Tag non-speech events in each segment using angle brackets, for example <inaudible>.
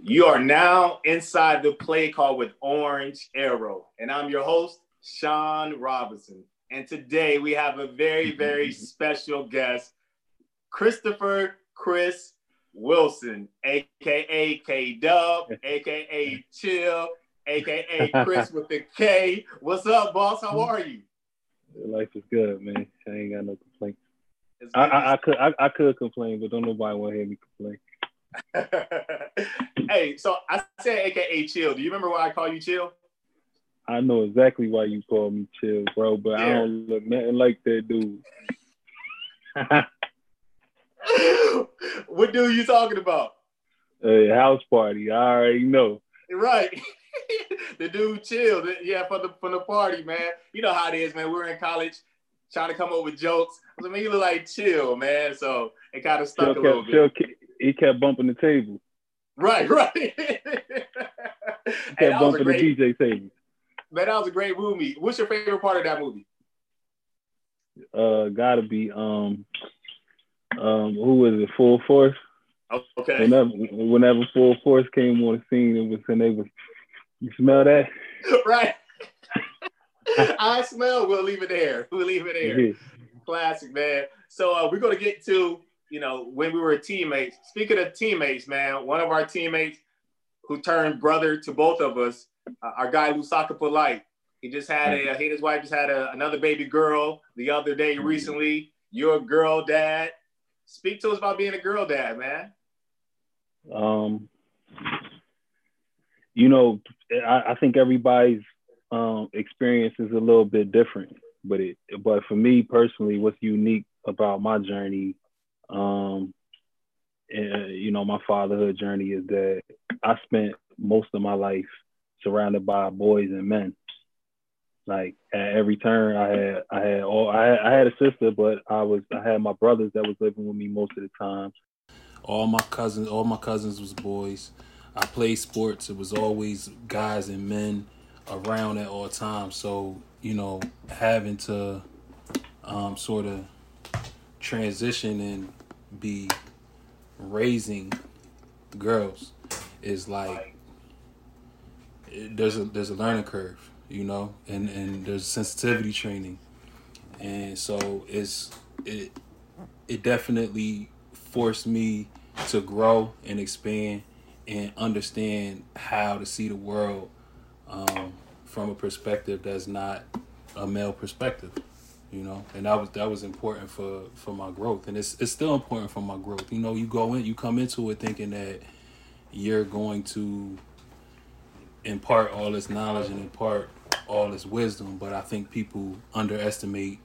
You are now inside the play call with Orange Arrow, and I'm your host, Sean Robinson. And today we have a very, <laughs> very special guest, Christopher Chris Wilson, aka K Dub, aka <laughs> Chill, aka Chris with the K. What's up, boss? How are you? Life is good, man. I ain't got no complaints. I, I, I, could I, I, could complain, but don't nobody want to hear me complain. <laughs> hey, so I said AKA Chill. Do you remember why I call you Chill? I know exactly why you call me Chill, bro, but yeah. I don't look nothing like that dude. <laughs> what dude you talking about? A house party. I already know. Right. <laughs> the dude chilled. Yeah, for the for the party, man. You know how it is, man. We were in college trying to come up with jokes. I mean, he look like chill, man. So it kind of stuck chill a little kept, bit. Chill, he kept bumping the table. Right, <laughs> right. he kept bumping great, the DJ table. Man, that was a great movie. What's your favorite part of that movie? Uh, gotta be um, um, who was it? Full Force. Okay. Whenever, whenever Full Force came on the scene, it was and they was. You smell that? <laughs> right. <laughs> I smell. We'll leave it there. We'll leave it there. Yeah. Classic, man. So uh, we're gonna get to you know when we were teammates. Speaking of teammates, man, one of our teammates who turned brother to both of us, uh, our guy Lousaka Polite. He just had a. He and his wife just had a, another baby girl the other day mm-hmm. recently. You're a girl dad. Speak to us about being a girl dad, man. Um, you know, I, I think everybody's um, experience is a little bit different, but it but for me personally, what's unique about my journey, um, and, you know, my fatherhood journey is that I spent most of my life surrounded by boys and men. Like at every turn, I had I had all I had, I had a sister, but I was I had my brothers that was living with me most of the time. All my cousins, all my cousins was boys. I played sports. It was always guys and men around at all times. So you know, having to um, sort of transition and be raising girls is like there's a there's a learning curve, you know, and and there's sensitivity training, and so it's it it definitely forced me to grow and expand and understand how to see the world um, from a perspective that's not a male perspective you know? And that was that was important for for my growth. And it's it's still important for my growth. You know you go in you come into it thinking that you're going to impart all this knowledge and impart all this wisdom but i think people underestimate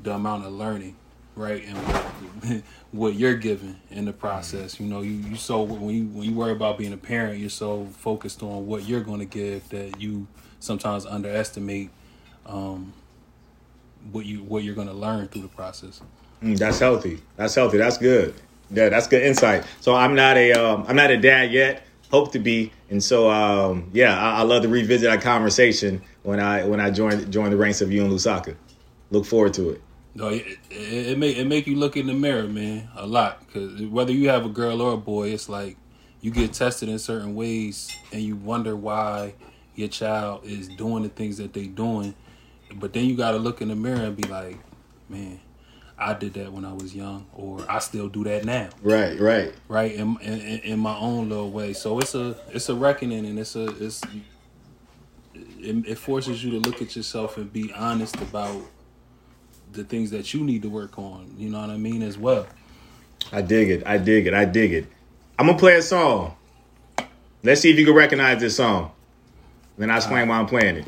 the amount of learning right? And what, <laughs> what you're given in the process. You know you, you so when you when you worry about being a parent you're so focused on what you're going to give that you sometimes underestimate um, what you what you're going to learn through the process. Mm, that's healthy. That's healthy. That's good. Yeah that's good insight. So i'm not a um, i'm not a dad yet. Hope to be. And so um, yeah I, I love to revisit that conversation when i when i join join the ranks of you and lousaka. Look forward to it. No, it, it, it make it make you look in the mirror, man, a lot. Cause whether you have a girl or a boy, it's like you get tested in certain ways, and you wonder why your child is doing the things that they're doing. But then you got to look in the mirror and be like, man, I did that when I was young, or I still do that now. Right, right, right. In, in, in my own little way. So it's a it's a reckoning, and it's a it's it, it forces you to look at yourself and be honest about the things that you need to work on. You know what I mean, as well. I dig it. I dig it. I dig it. I'm gonna play a song. Let's see if you can recognize this song. Then I explain why I'm playing it.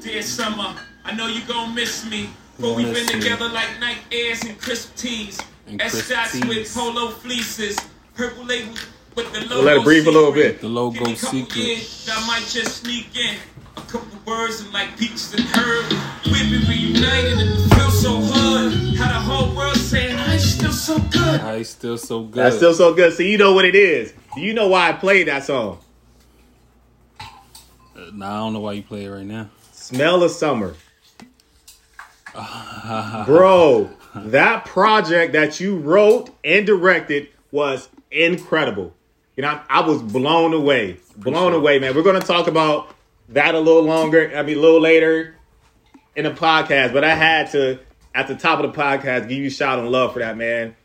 Dear summer, I know you gonna miss me. But we've been together like Nike Airs and crisp tees. S shots with polo fleeces. Purple label But the We'll let it breathe a little bit. The logo Give me a secret. years, I might just sneak in. A couple words and like peaches and herb. We've been reunited and it feels so good. How the whole world saying I still so good. I still so good. That's still so good. So you know what it is. Do you know why I played that song? Uh, Nah, I don't know why you play it right now. Smell of Summer. Bro, that project that you wrote and directed was incredible. You know, I was blown away. Blown away, man. We're going to talk about that a little longer, I mean, a little later in the podcast, but I had to, at the top of the podcast, give you a shout and love for that, man.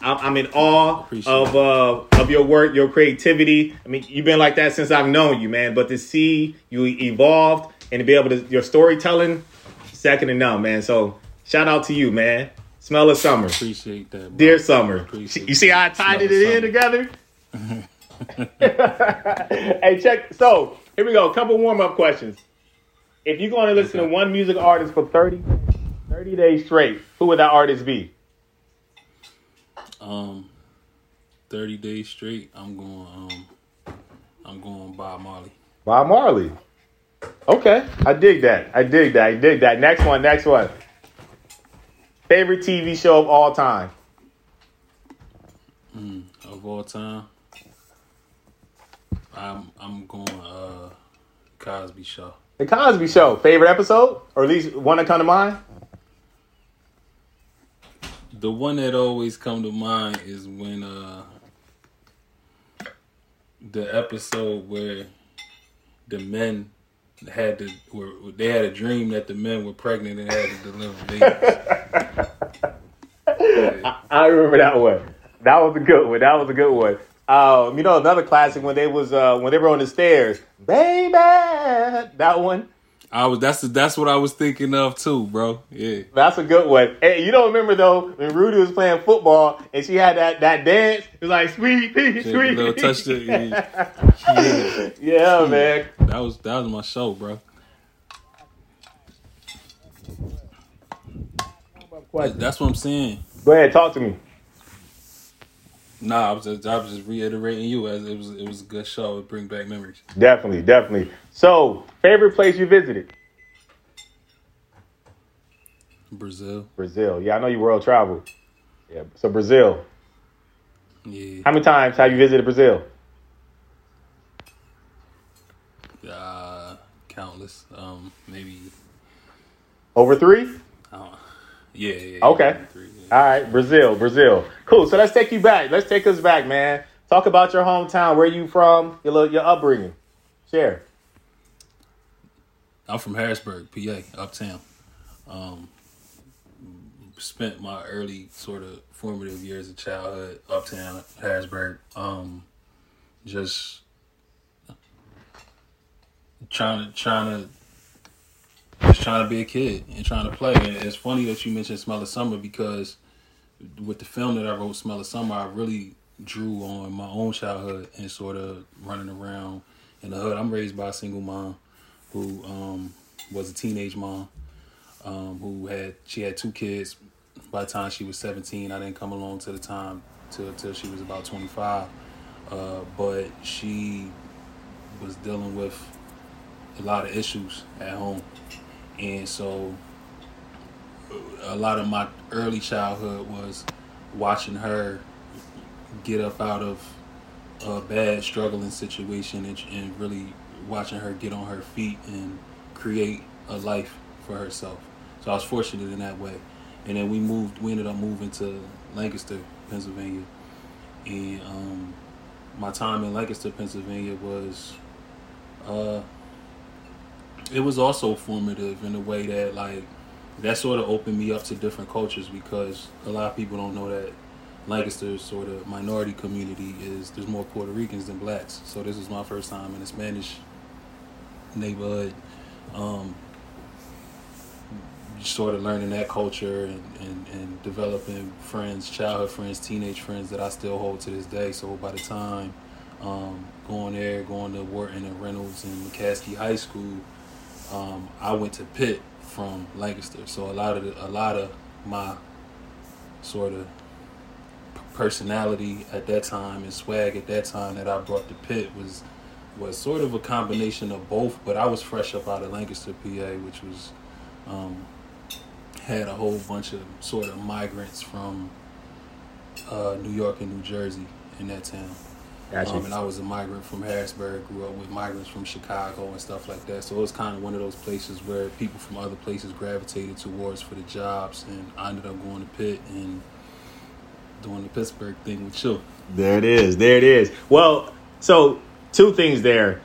I'm, I'm in awe Appreciate of uh, of your work, your creativity. I mean, you've been like that since I've known you, man. But to see you evolved and to be able to your storytelling, second to none, man. So shout out to you, man. Smell of summer, Appreciate that. bro. dear summer. Appreciate You see how I tied it in together? <laughs> hey, check. So here we go. A couple warm up questions. If you're going to listen to one music artist for 30, 30 days straight, who would that artist be? Um, thirty days straight. I'm going. Um, I'm going Bob Marley. Bob Marley. Okay, I dig that. I dig that. I dig that. Next one. Next one. Favorite TV show of all time. Mm, of all time. I'm I'm going uh Cosby Show. The Cosby Show. Favorite episode, or at least one that come to mind. The one that always come to mind is when uh the episode where the men had to were they had a dream that the men were pregnant and had to deliver <laughs> babies. I remember that one. That was a good one. That was a good one. Um, you know another classic when they was uh, when they were on the stairs, baby. That one. I was that's that's what I was thinking of too, bro. Yeah. That's a good one. Hey, you don't remember though when Rudy was playing football and she had that that dance? It was like sweet pea, sweet little touch to- <laughs> yeah. Yeah. yeah, man. That was that was my show, bro. That's what I'm saying. Go ahead, talk to me. Nah, I was just I was just reiterating you as it was it was a good show. It bring back memories. Definitely, definitely. So, favorite place you visited? Brazil. Brazil. Yeah, I know you world travel. Yeah. So Brazil. Yeah. How many times have you visited Brazil? Uh countless. Um maybe Over three? Don't, yeah, yeah, yeah. Okay. Three, yeah. All right, Brazil, Brazil. Cool. So let's take you back. Let's take us back, man. Talk about your hometown. Where you from? Your little, your upbringing. Share. I'm from Harrisburg, PA, uptown. Um, spent my early sort of formative years of childhood uptown, Harrisburg. Um, just trying to trying to just trying to be a kid and trying to play. And it's funny that you mentioned Smell of Summer because with the film that I wrote, Smell of Summer, I really drew on my own childhood and sort of running around in the hood. I'm raised by a single mom who um, was a teenage mom um, who had she had two kids. By the time she was 17, I didn't come along to the time till till she was about 25. Uh, but she was dealing with a lot of issues at home, and so a lot of my early childhood was watching her get up out of a bad struggling situation and, and really watching her get on her feet and create a life for herself. So I was fortunate in that way. And then we moved, we ended up moving to Lancaster, Pennsylvania. And um, my time in Lancaster, Pennsylvania was, uh, it was also formative in a way that like, that sort of opened me up to different cultures because a lot of people don't know that Lancaster's sort of minority community is there's more Puerto Ricans than blacks. So this was my first time in a Spanish neighborhood. Um, sort of learning that culture and, and, and developing friends, childhood friends, teenage friends that I still hold to this day. So by the time um, going there, going to Wharton and Reynolds and McCaskey High School, um, I went to Pitt from Lancaster. So a lot of the, a lot of my sort of personality at that time and swag at that time that I brought to Pitt was was sort of a combination of both. But I was fresh up out of Lancaster, PA, which was um, had a whole bunch of sort of migrants from uh, New York and New Jersey in that town. Gotcha. Um, and I was a migrant from Harrisburg, grew up with migrants from Chicago and stuff like that. So it was kind of one of those places where people from other places gravitated towards for the jobs. And I ended up going to Pitt and doing the Pittsburgh thing with you. There it is. There it is. Well, so two things there.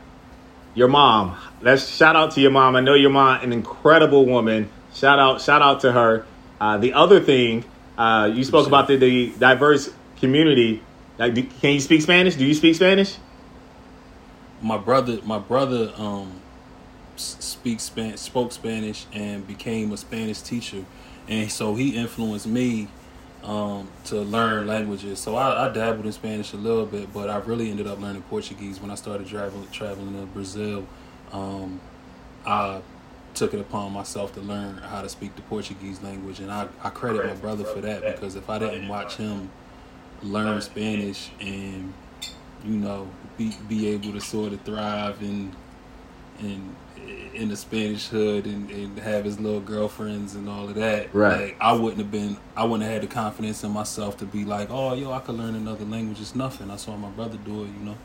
Your mom. Let's shout out to your mom. I know your mom, an incredible woman. Shout out, shout out to her. Uh, the other thing, uh, you spoke about the, the diverse community. Like, do- can you speak Spanish? Do you speak Spanish? my brother my brother um speaks Spanish spoke Spanish and became a Spanish teacher and so he influenced me um to learn languages so I, I dabbled in Spanish a little bit but I really ended up learning Portuguese when I started traveling traveling to Brazil um I took it upon myself to learn how to speak the Portuguese language and I, I credit my brother for that because if I didn't watch him learn Spanish and you know be be able to sort of thrive in in in the Spanish hood and, and have his little girlfriends and all of that. Right. Like I wouldn't have been I wouldn't have had the confidence in myself to be like, oh yo, I could learn another language. It's nothing. I saw my brother do it, you know.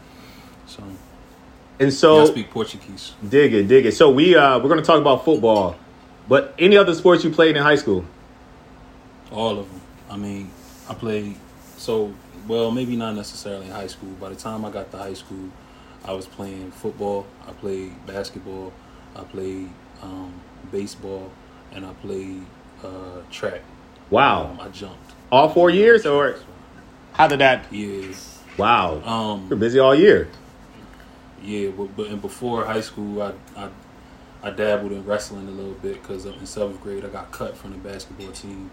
So And yeah, so I speak Portuguese. dig it, dig it. So we uh we're gonna talk about football, but any other sports you played in high school? All of them. I mean, I played so well, maybe not necessarily in high school. By the time I got to high school, I was playing football. I played basketball. I played um, baseball, and I played uh, track. Wow, Um, I jumped. all four years, or how did that? Yeah. Wow, Um, you're busy all year. Yeah, but, but and before high school, I, I I dabbled in wrestling a little bit because in seventh grade I got cut from the basketball team,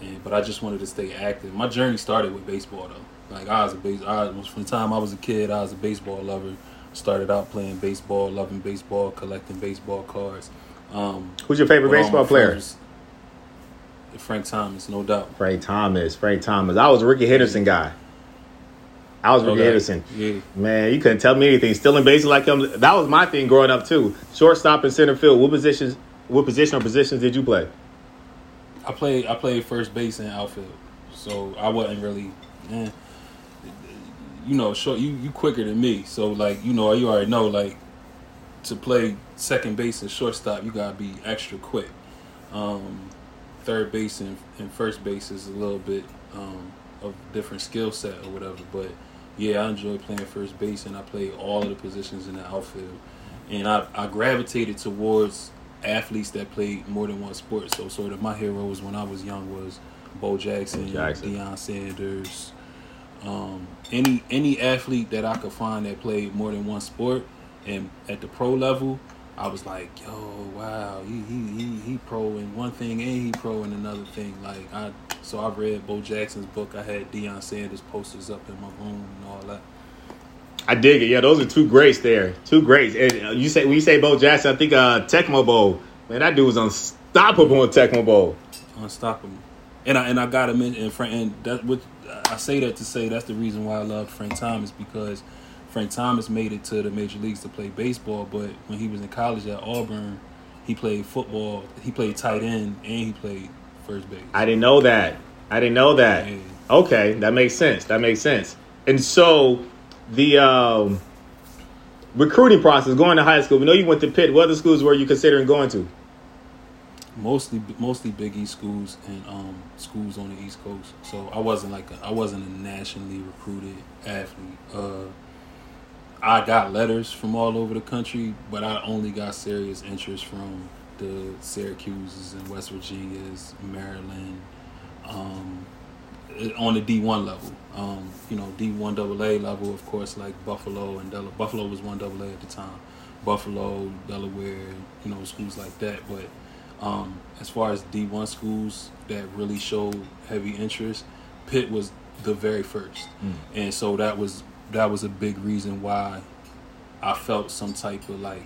and but I just wanted to stay active. My journey started with baseball though. Like I was a base, I was from the time I was a kid, I was a baseball lover. Started out playing baseball, loving baseball, collecting baseball cards. Um, Who's your favorite baseball player? friends- Frank Thomas, no doubt. Frank Thomas. Frank Thomas. I was a Rickey Henderson guy. I was Rickey Okay. Henderson. Yeah. Man, you couldn't tell me anything. Still in bases like him. That was my thing growing up too. Shortstop and center field. What positions? What position or positions did you play? I played I played first base and outfield, so I wasn't really, eh, you know, short. You you quicker than me, so like you know you already know like to play second base and shortstop you gotta be extra quick. Um, third base and, and first base is a little bit um, of different skill set or whatever, but yeah, I enjoy playing first base and I play all of the positions in the outfield, and I I gravitated towards athletes that played more than one sport. So sort of my heroes when I was young was Bo Jackson, Jackson. Deion Sanders, um, any any athlete that I could find that played more than one sport, and at the pro level, I was like, yo, wow, he he he, he pro in one thing and he pro in another thing. Like I, so I read Bo Jackson's book. I had Deion Sanders posters up in my room and all that. I dig it. Yeah, those are two greats there. Two greats. And uh, you say when you say Bo Jackson, I think uh Tecmo Bowl. Man, that dude was unstoppable in Tecmo Bowl. unstoppable. And I and I gotta mention and Frank and that what I say that to say that's the reason why I love Frank Thomas because Frank Thomas made it to the major leagues to play baseball, but when he was in college at Auburn, he played football. He played tight end and he played first base. I didn't know that. I didn't know that. Yeah. Okay, that makes sense. That makes sense. And so the um, recruiting process going to high school. We know you went to Pitt. What other schools were you considering going to? mostly mostly Big East schools and um, schools on the East Coast. So I wasn't like I wasn't a nationally recruited athlete. Uh, I got letters from all over the country, but I only got serious interest from the Syracuse's and West Virginia's, Maryland, um, on the D one level. Um, you know, D one AA level, of course, like Buffalo and Del- Buffalo was one AA at the time. Buffalo, Delaware, you know, schools like that. But um, as far as D one schools that really showed heavy interest, Pitt was the very first, and so that was that was a big reason why I felt some type of like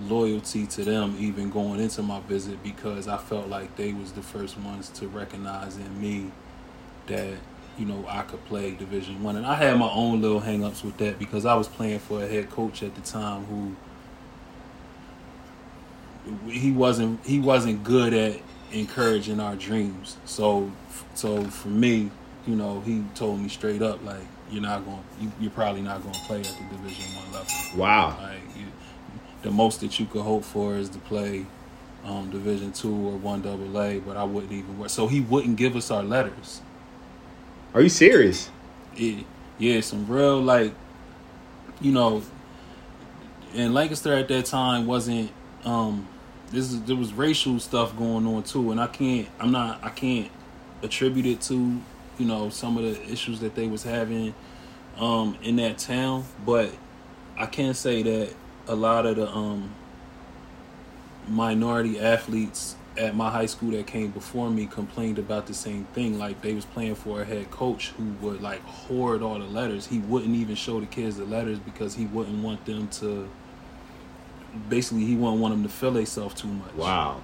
loyalty to them even going into my visit because I felt like they was the first ones to recognize in me that you know I could play Division One, and I had my own little hangups with that because I was playing for a head coach at the time who he wasn't he wasn't good at encouraging our dreams. So so for me, you know, he told me straight up like you're not going you, you're probably not going to play at the Division One level. Wow. Like you, the most that you could hope for is to play um, Division Two or One Double A, but I wouldn't even work. So he wouldn't give us our letters. Are you serious? It, yeah, some real like, you know, and Lancaster at that time wasn't. um this is there was racial stuff going on too, and I can't. I'm not. I can't attribute it to you know some of the issues that they was having um in that town, but I can say that a lot of the um minority athletes at my high school that came before me complained about the same thing. Like they was playing for a head coach who would like hoard all the letters. He wouldn't even show the kids the letters because he wouldn't want them to. Basically, he wouldn't want them to feel themselves too much. Wow.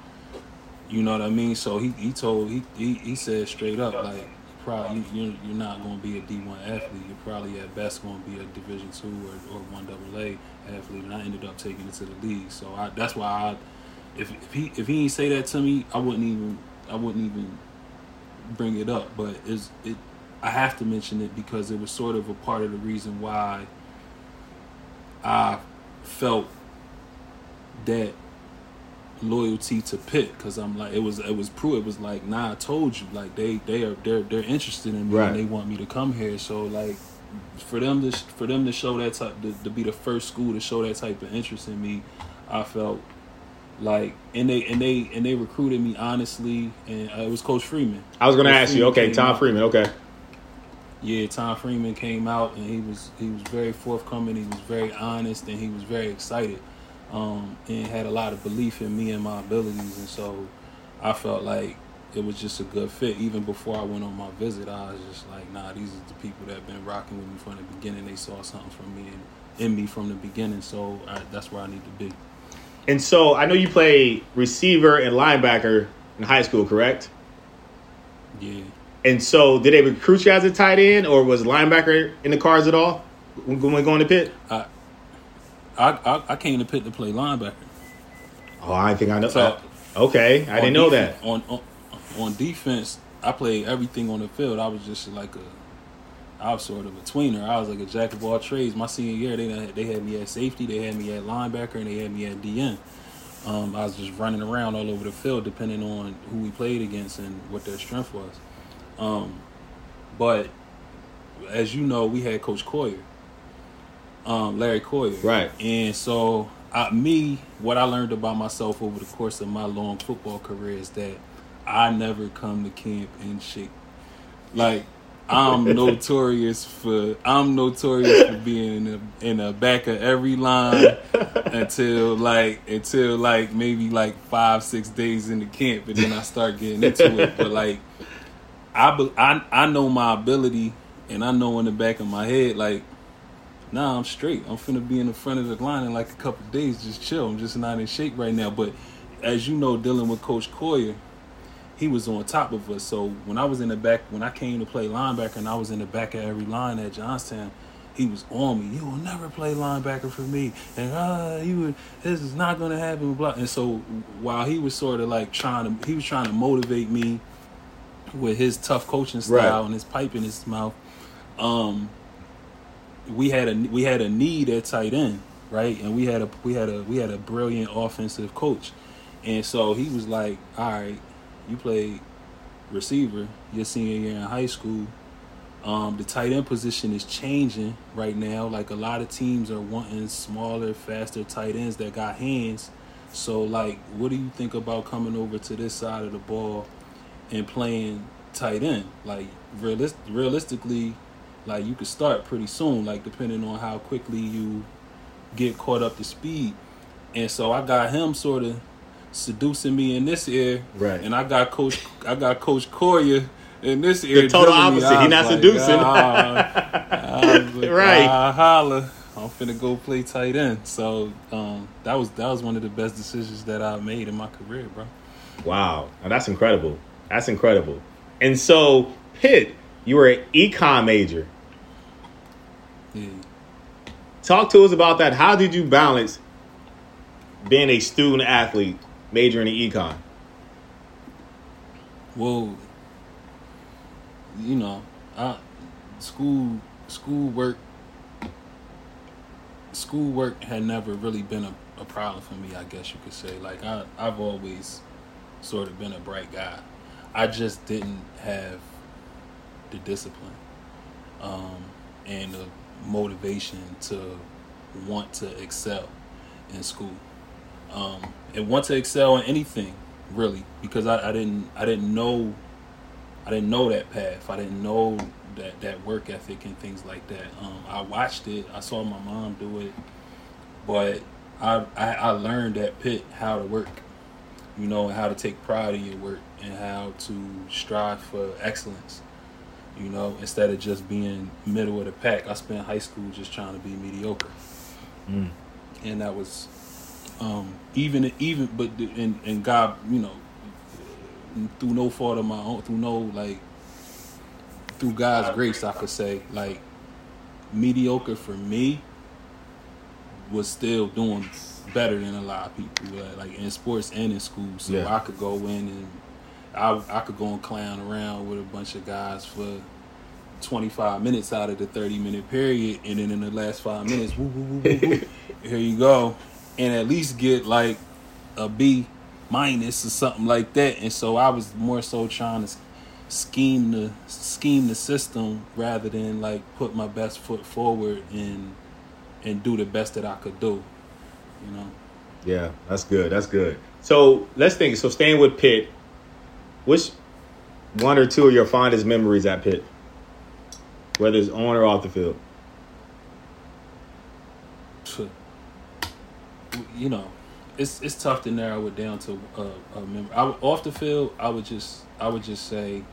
You know what I mean? So he, he told he, he he said straight up like probably you're you're not going to be a D one athlete. You're probably at best going to be a Division two or, or one double A athlete. And I ended up taking it to the league. So I, that's why I if, if he if he didn't say that to me, I wouldn't even I wouldn't even bring it up. But it's it I have to mention it because it was sort of a part of the reason why I felt that loyalty to Pitt because I'm like it was it was proof it was like nah I told you like they they are they're they're interested in me Right. and they want me to come here so like for them to for them to show that type to, to be the first school to show that type of interest in me I felt like and they and they and they recruited me honestly and uh, it was Coach Freeman I was going to ask you. Okay, Tom out. Freeman. Okay. yeah, Tom Freeman came out and he was he was very forthcoming. He was very honest and he was very excited, um, and had a lot of belief in me and my abilities. And so, I felt like it was just a good fit. Even before I went on my visit, I was just like, nah, these are the people that have been rocking with me from the beginning. They saw something from me and in me from the beginning. So I, that's where I need to be. And so I know you play receiver and linebacker in high school, correct? Yeah. And so did they recruit you as a tight end, or was linebacker in the cards at all when going to Pitt? I, I I came to Pitt to play linebacker. Oh, I think I know. So- okay, I didn't know defen- that. On, on on defense, I played everything on the field. I was just like a, I was sort of a tweener. I was like a jack of all trades. My senior year, they they had me at safety, they had me at linebacker, and they had me at DN. Um, I was just running around all over the field, depending on who we played against and what their strength was. Um, but as you know, we had Coach Coyer, um, Larry Coyer, Right. and so, uh, me, what I learned about myself over the course of my long football career is that I never come to camp in shape. Like I'm <laughs> notorious for I'm notorious for being in the in the back of every line until like until like maybe like five six days in the camp, and then I start getting into it. But like I be- I I know my ability, and I know in the back of my head like nah, I'm straight. I'm finna be in the front of the line in like a couple days, just chill. I'm just not in shape right now. But as you know, dealing with Coach Coyer, he was on top of us. So when I was in the back, when I came to play linebacker and I was in the back of every line at Johnstown, he was on me. You will never play linebacker for me, and uh, you would. This is not gonna happen. Blah. And so while he was sort of like trying to, he was trying to motivate me with his tough coaching style Right. and his pipe in his mouth. Um, we had a we had a need at tight end, right? And we had a we had a we had a brilliant offensive coach, and so he was like, "All right, you played receiver your senior year in high school. Um, the tight end position is changing right now. Like a lot of teams are wanting smaller, faster tight ends that got hands. So, like, what do you think about coming over to this side of the ball and playing tight end? Like, realist- realistically, like you could start pretty soon. Like, depending on how quickly you get caught up to speed. And so I got him sort of seducing me in this ear, Right. And I got Coach, I got Coach Coyer in this ear. total opposite. He not like, seducing. "Ah." <laughs> Like, Right. "Ah, holla. I'm finna go play tight end. So um, that was that was one of the best decisions that I made in my career, bro. Wow, now that's incredible. That's incredible. And so Pitt, you were an econ major. Yeah. Talk to us about that. How did you balance being a student athlete, majoring in econ? Well, you know, I, school school work school work had never really been a, a problem for me. I guess you could say. Like I I've always sort of been a bright guy. I just didn't have the discipline um, and the motivation to want to excel in school um, and want to excel in anything really because I, I didn't I didn't know I didn't know that path. I didn't know that that work ethic and things like that. Um, I watched it. I saw my mom do it. But I, I I learned at Pitt how to work you know and how to take pride in your work and how to strive for excellence you know instead of just being middle of the pack. I spent high school just trying to be mediocre. Mm. and that was um, even even but and and God, you know, through no fault of my own, through no like through God's grace, I could say like mediocre for me was still doing better than a lot of people, uh, like in sports and in school. So Yeah. I could go in and I I could go and clown around with a bunch of guys for. 25 minutes out of the 30 minute period and then in the last five minutes woo, woo, woo, woo, woo, <laughs> here you go and at least get like a B minus or something like that. And so I was more so trying to scheme the scheme the system rather than like put my best foot forward and and do the best that I could do. You know. Yeah, that's good. That's good. So let's think. So staying with Pitt, which one or two of your fondest memories at Pitt, whether it's on or off the field? You know, it's it's tough to narrow it down to a, a member. I off the field, I would just I would just say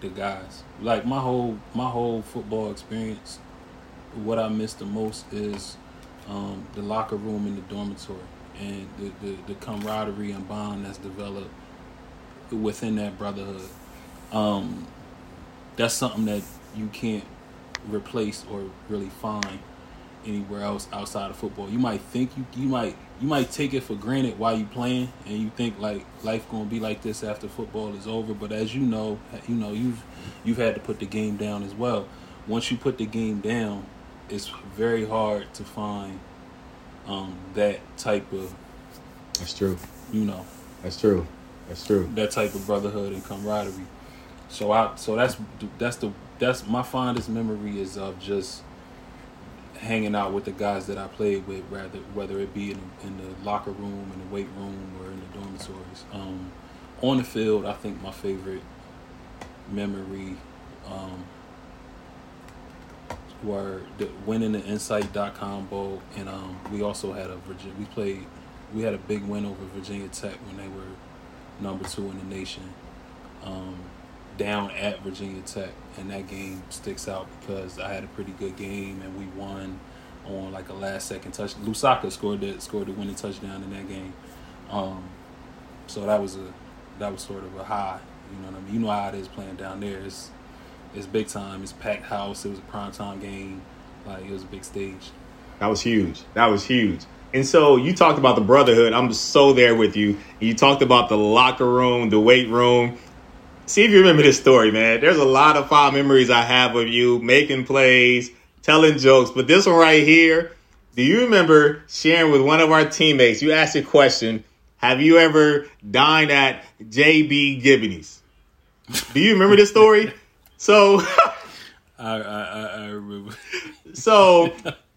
the guys. Like my whole my whole football experience, what I miss the most is um, the locker room and the dormitory and the, the, the camaraderie and bond that's developed within that brotherhood. Um, that's something that you can't replace or really find anywhere else outside of football. You might think you you might you might take it for granted while you playing, and you think like life gonna be like this after football is over. But as you know, you know you've you've had to put the game down as well. Once you put the game down, it's very hard to find um, that type of That's true. you know That's true. That's true. that type of brotherhood and camaraderie. So I so that's that's the that's my fondest memory is of just hanging out with the guys that I played with, rather whether it be in, in the locker room, in the weight room, or in the dormitories. Um, on the field, I think my favorite memory um, were the winning the Insight.com Bowl, and um, we also had a Virginia. We played. We had a big win over Virginia Tech when they were number two in the nation, um, down at Virginia Tech, and that game sticks out because I had a pretty good game and we won on like a last second touch. Lousaka scored the scored the winning touchdown in that game, um, so that was a that was sort of a high. You know what I mean? You know how it is playing down there. It's it's big time. It's packed house. It was a prime time game. Like it was a big stage. That was huge. That was huge. And so you talked about the brotherhood. I'm so there with you. You talked about the locker room, the weight room. See if you remember this story, man. There's a lot of fond memories I have of you making plays, telling jokes. But this one right here, do you remember sharing with one of our teammates? You asked a question. Have you ever dined at JB Gibboney's? Do you remember this story? <laughs> So <laughs> I I, I, remember. So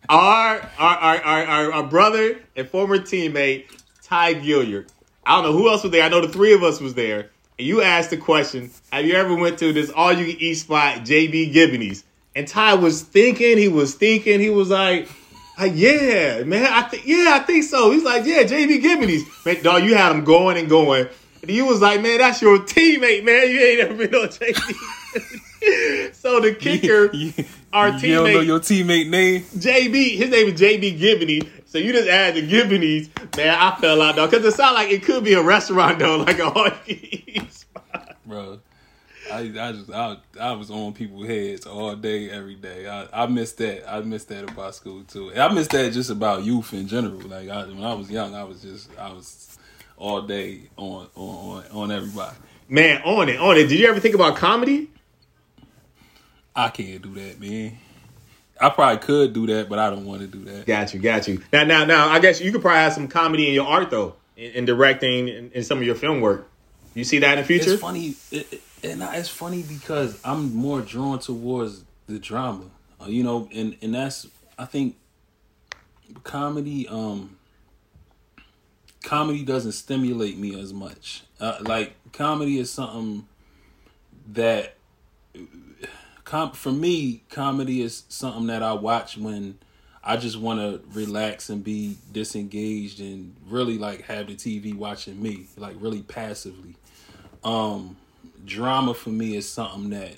our our, our our our our brother and former teammate Ty Gilliard. I don't know who else was there. I know the three of us was there. You asked the question, have you ever went to this all you can eat spot, JB Gibboney's? And Ty was thinking, he was thinking, he was like, yeah, man, I think yeah, I think so. He's like, yeah, JB Gibney's. Man, dog, you had him going and going. And you was like, man, that's your teammate, man. You ain't ever been on JB. <laughs> so the kicker, <laughs> You- our you don't know teammate your teammate name. JB, his name is JB Gibney. So you just add the Gibboneys, man. I fell out though because it sounded like it could be a restaurant though, <laughs> like a all you can eat spot. Bro. I, I just I, I was on people's heads all day, every day. I, I missed that. I missed that about school too. And I missed that just about youth in general. Like I, when I was young, I was just I was all day on on on everybody. Man, on it, on it. Did you ever think about comedy? I can't do that, man. I probably could do that, but I don't want to do that. Got you, got you. Now, now, now. I guess you could probably have some comedy in your art though, in, in directing and in some of your film work. You see that in the future? It's funny, it, it, and it's funny because I'm more drawn towards the drama, uh, you know, and and that's I think comedy. Um, comedy doesn't stimulate me as much. Uh, like comedy is something that com- for me, comedy is something that I watch when I just want to relax and be disengaged and really like have the TV watching me, like really passively. Um, drama for me is something that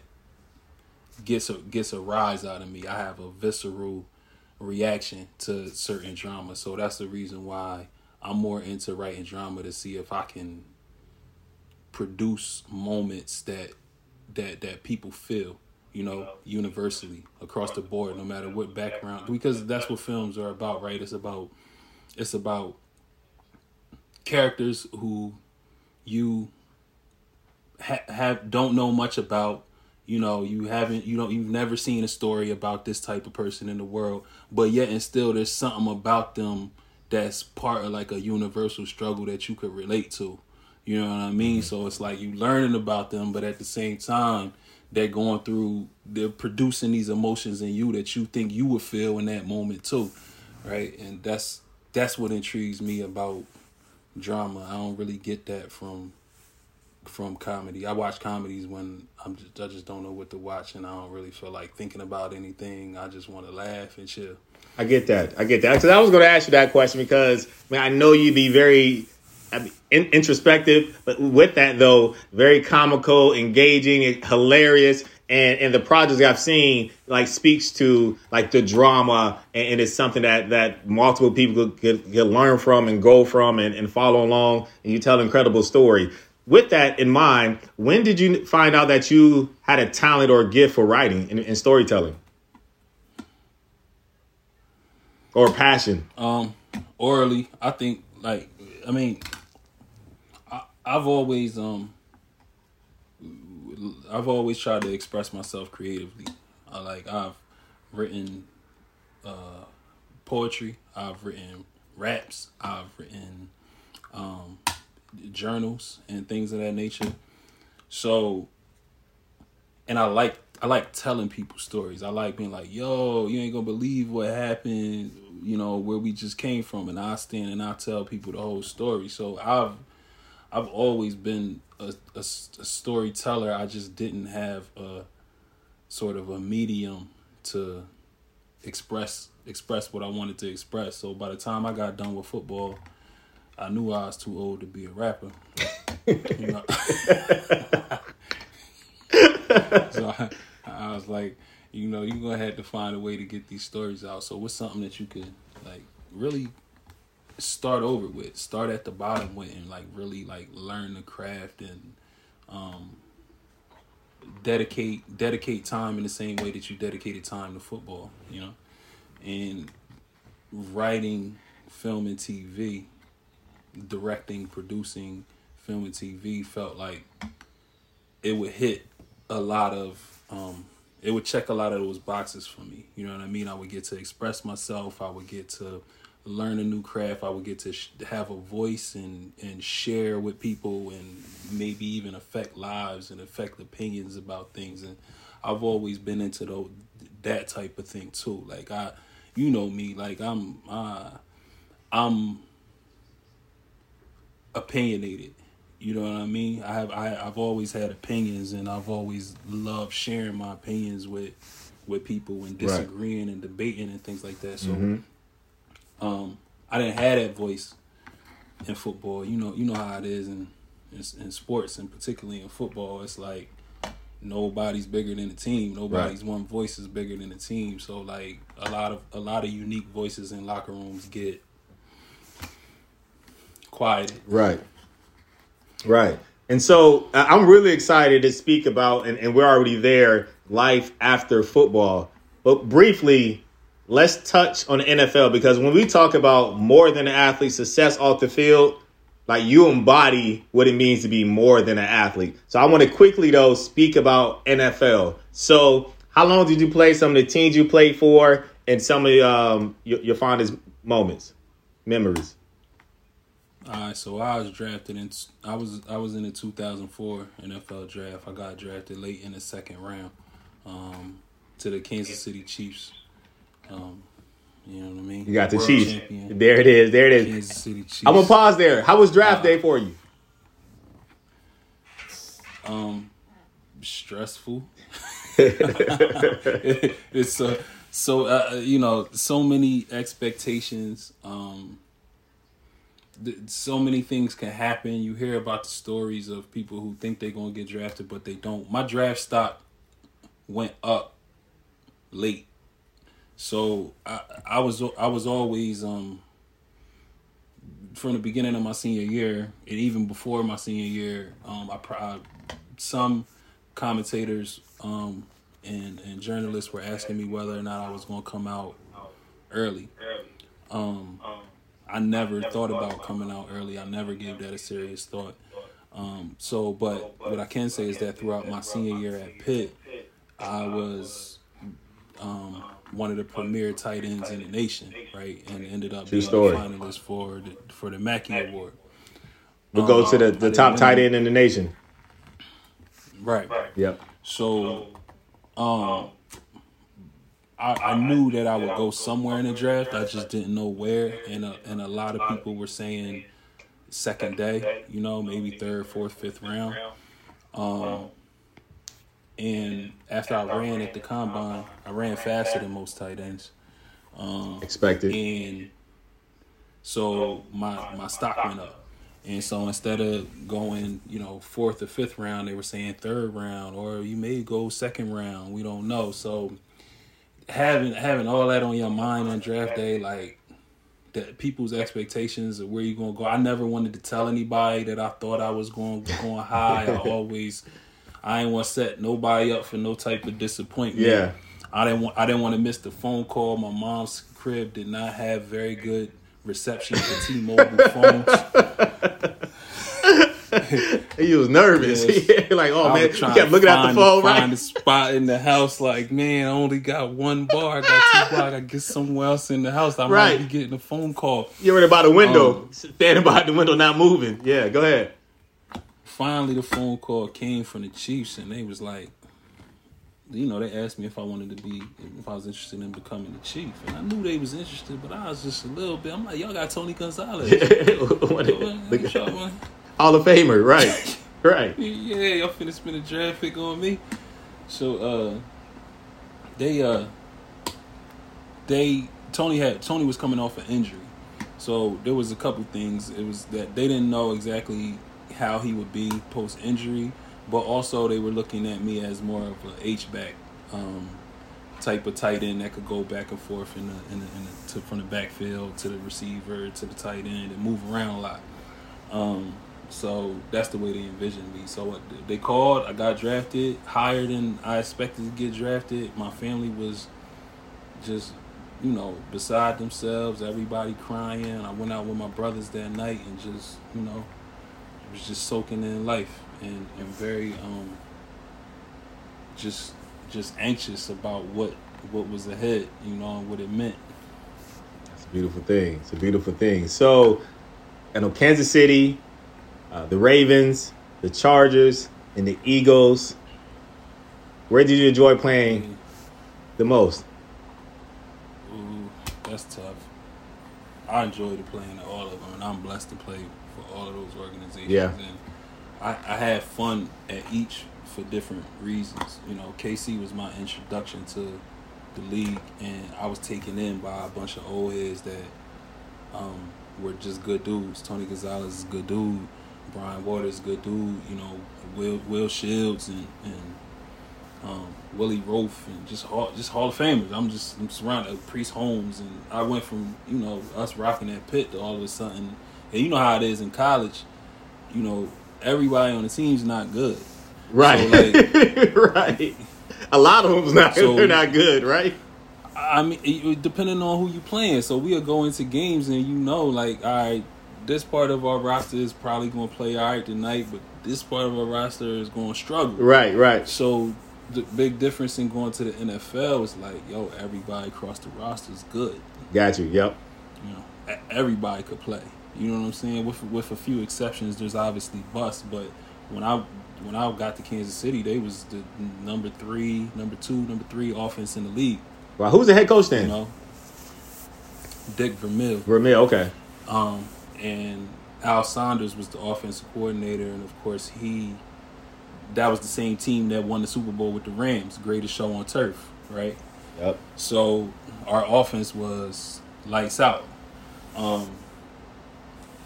gets a gets a rise out of me. I have a visceral reaction to certain drama, so that's the reason why I'm more into writing drama to see if I can produce moments that that that people feel you know universally across the board no matter what background because that's what films are about right it's about it's about characters who you ha- have don't know much about you know you haven't you don't you've never seen a story about this type of person in the world but yet and still there's something about them that's part of like a universal struggle that you could relate to you know what I mean? Mm-hmm. So it's like you learning about them, but at the same time, they're going through, they're producing these emotions in you that you think you would feel in that moment too, right? And that's that's what intrigues me about drama. I don't really get that from from comedy. I watch comedies when I'm just I just don't know what to watch, and I don't really feel like thinking about anything. I just want to laugh and chill. I get that. I get that. Because I was going to ask you that question because man, I know you'd be very I mean, in, introspective, but with that though, very comical, engaging, hilarious, and and the projects I've seen like speaks to like the drama, and, and it's something that that multiple people could, could learn from and go from and, and follow along, and you tell an incredible story. With that in mind, when did you find out that you had a talent or a gift for writing and, and storytelling, or passion? Um, orally, I think like I mean I've always um I've always tried to express myself creatively. I like I've written uh poetry, I've written raps, I've written um journals and things of that nature. So and I like I like telling people stories. I like being like, "Yo, you ain't gonna believe what happened." You know where we just came from, and I stand and I tell people the whole story. So I've I've always been a, a, a, storyteller. I just didn't have a sort of a medium to express express what I wanted to express. So by the time I got done with football, I knew I was too old to be a rapper. you know? <laughs> so I, I was like, you know, you're gonna have to find a way to get these stories out. So what's something that you could like really start over with. Start at the bottom with and like really like learn the craft and um dedicate dedicate time in the same way that you dedicated time to football, you know? And writing film and TV, directing, producing film and TV felt like it would hit a lot of um it would check a lot of those boxes for me. You know what I mean? I would get to express myself. I would get to learn a new craft. I would get to sh- have a voice and and share with people and maybe even affect lives and affect opinions about things. And I've always been into the, that type of thing too. Like I, you know me, like I'm uh, I'm opinionated. You know what I mean? I have I, I've always had opinions and I've always loved sharing my opinions with with people and disagreeing right. and debating and things like that. So mm-hmm. Um, I didn't have that voice in football. You know, you know how it is in, in, in sports, and particularly in football. It's like nobody's bigger than the team. Nobody's right. one voice is bigger than the team. So like a lot of a lot of unique voices in locker rooms get quiet. Right. Right. And so I'm really excited to speak about, and, and we're already there, life after football. But briefly, let's touch on the NFL because when we talk about more than an athlete, success off the field, like you embody what it means to be more than an athlete. So I want to quickly though speak about NFL. So how long did you play? Some of the teams you played for, and some of um, your, your fondest moments, memories. All right, so I was drafted in. I was I was in the 2004 NFL draft. I got drafted late in the second round um, to the Kansas City Chiefs. Um, you know what I mean? You got the World Chiefs. Champion. There it is. There it is. Kansas City Chiefs. I'm gonna pause there. How was draft uh, day for you? Um, stressful. <laughs> <laughs> it's uh, so uh, you know so many expectations. Um, so many things can happen. You hear about the stories of people who think they're gonna get drafted, but they don't. My draft stock went up late, so I, I was I was always um from the beginning of my senior year and even before my senior year. Um, I, I some commentators um and and journalists were asking me whether or not I was gonna come out early. Um, I never thought about coming out early. I never gave that a serious thought. Um, so, but what I can say is that throughout my senior year at Pitt, I was um, one of the premier tight ends in the nation, right, and ended up True being story. a finalist for the for the Mackey Award. We'll go to the, the top tight end in the nation. Right. Yep. So, um, I, I knew that I would go somewhere in the draft. I just didn't know where, and a, and a lot of people were saying second day. You know, maybe third, fourth, fifth round. Um, and after I ran at the combine, I ran faster than most tight ends. Um, Expected. And so my my stock went up. And so instead of going, you know, fourth or fifth round, they were saying third round, or you may go second round. We don't know. So having having all that on your mind on draft day, like that people's expectations of where you're gonna go. I never wanted to tell anybody that I thought I was going going high. I <laughs> always I didn't want to set nobody up for no type of disappointment. Yeah. I didn't want I didn't want to miss the phone call. My mom's crib did not have very good reception for T-Mobile <laughs> phones. <laughs> he was nervous. Yes. <laughs> like, oh man, I man, he kept looking at the phone. Find right? a spot in the house. Like, man, I only got one bar. I got two bar. I got to get somewhere else in the house. I right. might be getting a phone call. You're right by the window, um, standing by the window, not moving. Yeah, go ahead. Finally, the phone call came from the Chiefs, and they was like, you know, they asked me if I wanted to be, if I was interested in becoming the chief, and I knew they was interested, but I was just a little bit. I'm like, y'all got Tony Gonzalez. <laughs> Hall of Famer, right? <laughs> right. Yeah, y'all finna spend a draft pick on me. So uh they uh they Tony had Tony was coming off an injury. So there was a couple things. It was that they didn't know exactly how he would be post injury, but also they were looking at me as more of a H back um, type of tight end that could go back and forth in the, in the, in the to, from the backfield to the receiver to the tight end and move around a lot. Um, so that's the way they envisioned me. So they called, I got drafted higher than I expected to get drafted. My family was just, you know, beside themselves, everybody crying. I went out with my brothers that night and just, you know, was just soaking in life and, and very um just just anxious about what what was ahead, you know, and what it meant. That's a beautiful thing. It's a beautiful thing. So, I know Kansas City, uh, the Ravens, the Chargers, and the Eagles. Where did you enjoy playing the most? Ooh, that's tough. I enjoyed playing all of them, and I'm blessed to play for all of those organizations. Yeah. And I, I had fun at each for different reasons. You know, KC was my introduction to the league, and I was taken in by a bunch of old heads that um, were just good dudes. Tony Gonzalez is a good dude. Brian Waters, good dude. You know, Will Will Shields and and um, Willie Roaf and just hall, just Hall of Famers. I'm just I'm surrounded with Priest Holmes, and I went from you know us rocking that Pitt to all of a sudden, and you know how it is in college. You know, everybody on the team's not good. Right. So, <laughs> right. A lot of them's not. So- they're not good, right? I mean, depending on who you playing. So we'll go into games and you know, like, all right, this part of our roster is probably going to play all right tonight, but this part of our roster is going to struggle. Right. Right. So the big difference in going to the NFL is like, yo, everybody across the roster is good. Got you. Yep. You know, everybody could play. You know what I'm saying? With with a few exceptions, there's obviously busts, but when I when I got to Kansas City, they was the number three, number two, number three offense in the league. Well, who's the head coach then? You know, Dick Vermeil. Vermeil. Okay. Um, and Al Saunders was the offensive coordinator, and of course he that was the same team that won the Super Bowl with the Rams, greatest show on turf, right? Yep. So our offense was lights out. Um,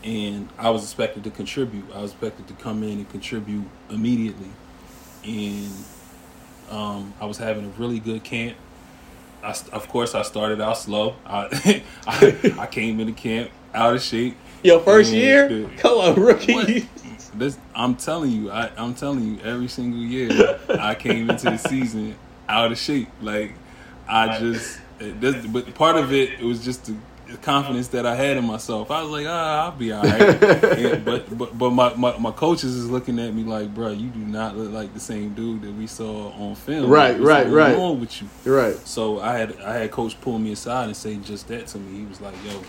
and I was expected to contribute. I was expected to come in and contribute immediately. And um, I was having a really good camp. I, of course, I started out slow. I, <laughs> I, I came into camp out of shape. Your first And year? the- Come on, rookie. What? This, I'm telling you, I, I'm telling you, every single year I came into the season out of shape. Like I just, this, but part of it, it was just the confidence that I had in myself. I was like, ah, I'll be all right. <laughs> And- but but but my, my my coaches is looking at me like, bro, you do not look like the same dude that we saw on film. Right, What's right, going right. on with you? Right. So I had I had coach pull me aside and say just that to me. He was like, "Yo,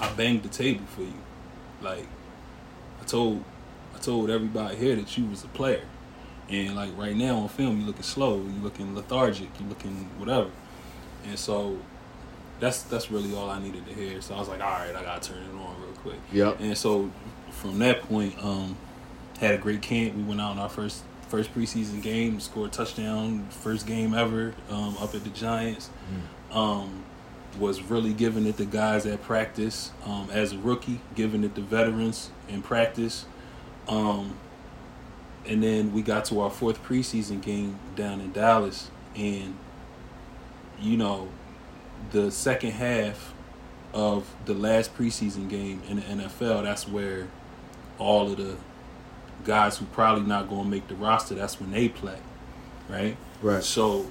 I banged the table for you. Like I told I told everybody here that you was a player. And like right now on film, you looking slow, you looking lethargic, you looking whatever. And so that's that's really all I needed to hear. So I was like, all right, I gotta turn it on real quick. Yep. And so from that point, um, had a great camp. We went out in our first first preseason game, scored a touchdown, first game ever, um, up at the Giants. Um, was really giving it to guys at practice um, as a rookie, giving it to veterans in practice. Um, and then we got to our fourth preseason game down in Dallas, and you know, the second half of the last preseason game in the NFL, that's where all of the guys who probably not going to make the roster, that's when they play, right? Right. So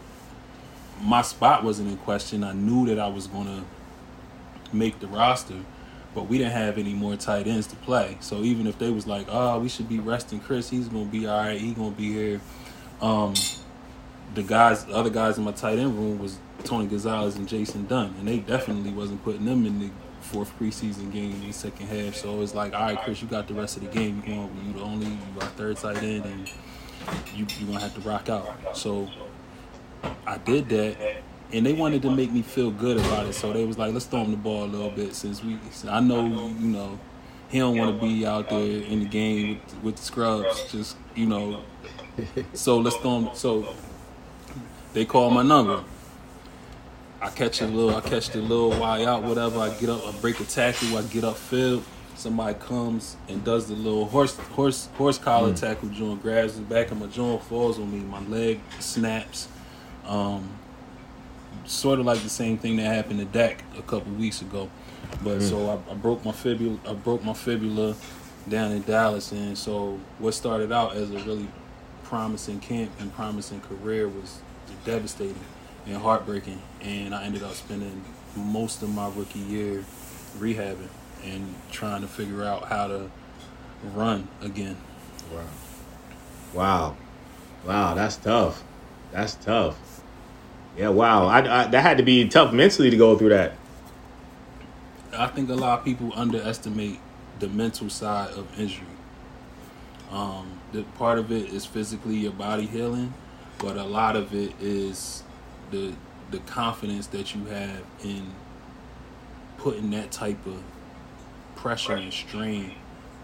my spot wasn't in question. I knew that I was to make the roster, but we didn't have any more tight ends to play. So even if they was like, "Oh, we should be resting Chris. He's to be all right. He's to be here." Um, the guys, the other guys in my tight end room was Tony Gonzalez and Jason Dunn, and they definitely wasn't putting them in the fourth preseason game in the second half. So it was like, all right, Chris, you got the rest of the game. You're going, you the only, you our third tight end, and you you gonna have to rock out. So I did that, and they wanted to make me feel good about it. So they was like, let's throw him the ball a little bit since we. I know you know he don't want to be out there in the game with, with the scrubs. Just you know, <laughs> so let's throw him. So they call my number. I catch a little, I catch the little Y out, whatever. I get up, I break a tackle, I get up field. Somebody comes and does the little horse horse horse collar mm. tackle joint, grabs the back of my joint, falls on me, my leg snaps. Um, sort of like the same thing that happened to Dak a couple weeks ago. But so I, I broke my fibula, I broke my fibula down in Dallas, and so what started out as a really promising camp and promising career was devastating and heartbreaking. And I ended up spending most of my rookie year rehabbing and trying to figure out how to run again. Wow. Wow. Wow. That's tough. That's tough. Yeah. Wow. I, I that had to be tough mentally to go through that. I think a lot of people underestimate the mental side of injury. Um, the part of it is physically your body healing, but a lot of it is the the confidence that you have in putting that type of pressure and strain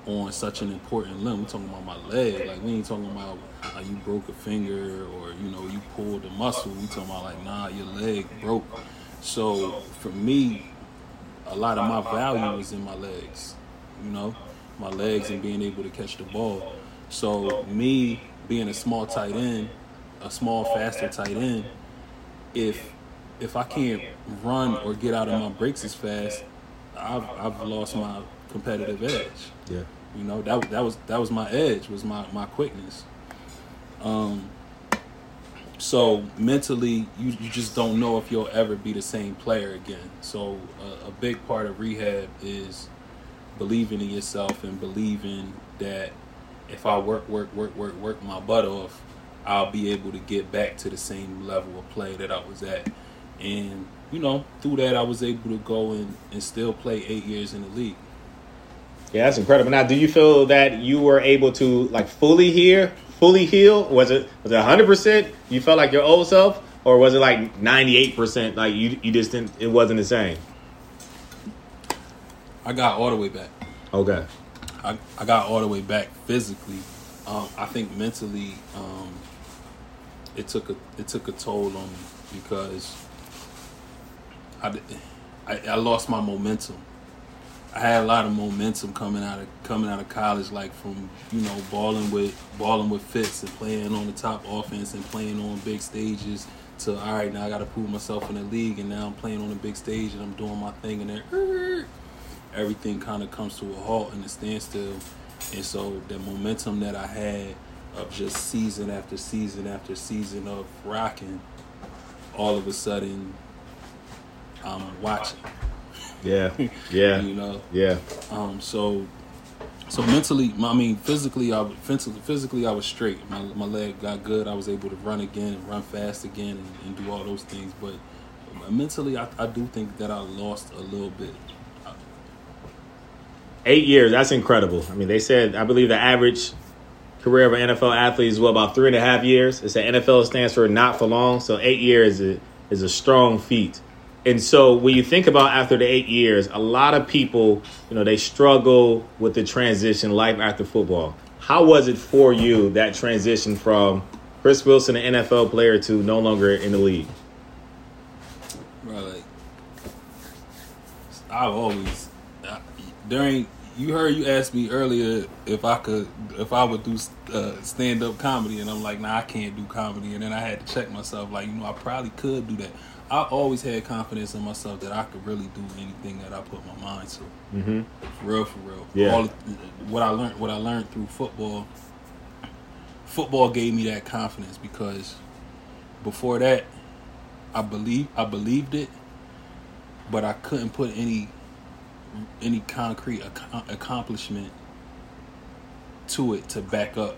on such an important limb. We're talking about my leg. Like we ain't talking about like you broke a finger or you know you pulled a muscle. We talking about like nah, your leg broke. So for me, a lot of my value is in my legs. You know, my legs and being able to catch the ball. So me being a small tight end, a small faster tight end, if if I can't run or get out of my breaks as fast, I've I've lost my competitive edge. Yeah. You know that that was that was my edge was my my quickness. Um. So mentally, you, you just don't know if you'll ever be the same player again. So uh, a big part of rehab is believing in yourself and believing that if I work, work, work, work, work my butt off, I'll be able to get back to the same level of play that I was at. And, you know, through that, I was able to go and, and still play eight years in the league. Yeah, that's incredible. Now, do you feel that you were able to like fully hear, fully heal? Was it was it hundred percent? You felt like your old self, or was it like ninety eight percent? Like you you just didn't. It wasn't the same. I got all the way back. Okay. I, I got all the way back physically. Um, I think mentally, um, it took a it took a toll on me because I, I, I lost my momentum. I had a lot of momentum coming out of coming out of college, like from you know balling with balling with Fitz and playing on the top offense and playing on big stages. To all right, now I got to prove myself in the league, and now I'm playing on a big stage and I'm doing my thing, and then <laughs> everything kind of comes to a halt and a standstill. And so the momentum that I had of just season after season after season of rocking, all of a sudden I'm watching. Yeah, <laughs> yeah, you know, yeah. Um, so, so mentally, I mean, physically, I physically, physically I was straight. My my leg got good. I was able to run again and run fast again and, and do all those things. But mentally, I, I do think that I lost a little bit. Eight years, that's incredible. I mean, they said I believe the average career of an NFL athlete is what about three and a half years. It's the NFL stands for not for long, so eight years is a, is a strong feat. And so when you think about after the eight years, a lot of people, you know, they struggle with the transition life after football. How was it for you that transition from Chris Wilson, an NFL player, to no longer in the league? I've always during you heard you asked me earlier if I could if I would do uh, stand up comedy, and I'm like, nah, I can't do comedy, and then I had to check myself, like, you know, I probably could do that. I always had confidence in myself that I could really do anything that I put my mind to. Mm-hmm. For real, for real. Yeah. All, what I learned, what I learned through football. Football gave me that confidence because before that, I believe I believed it, but I couldn't put any any concrete ac- accomplishment to it to back up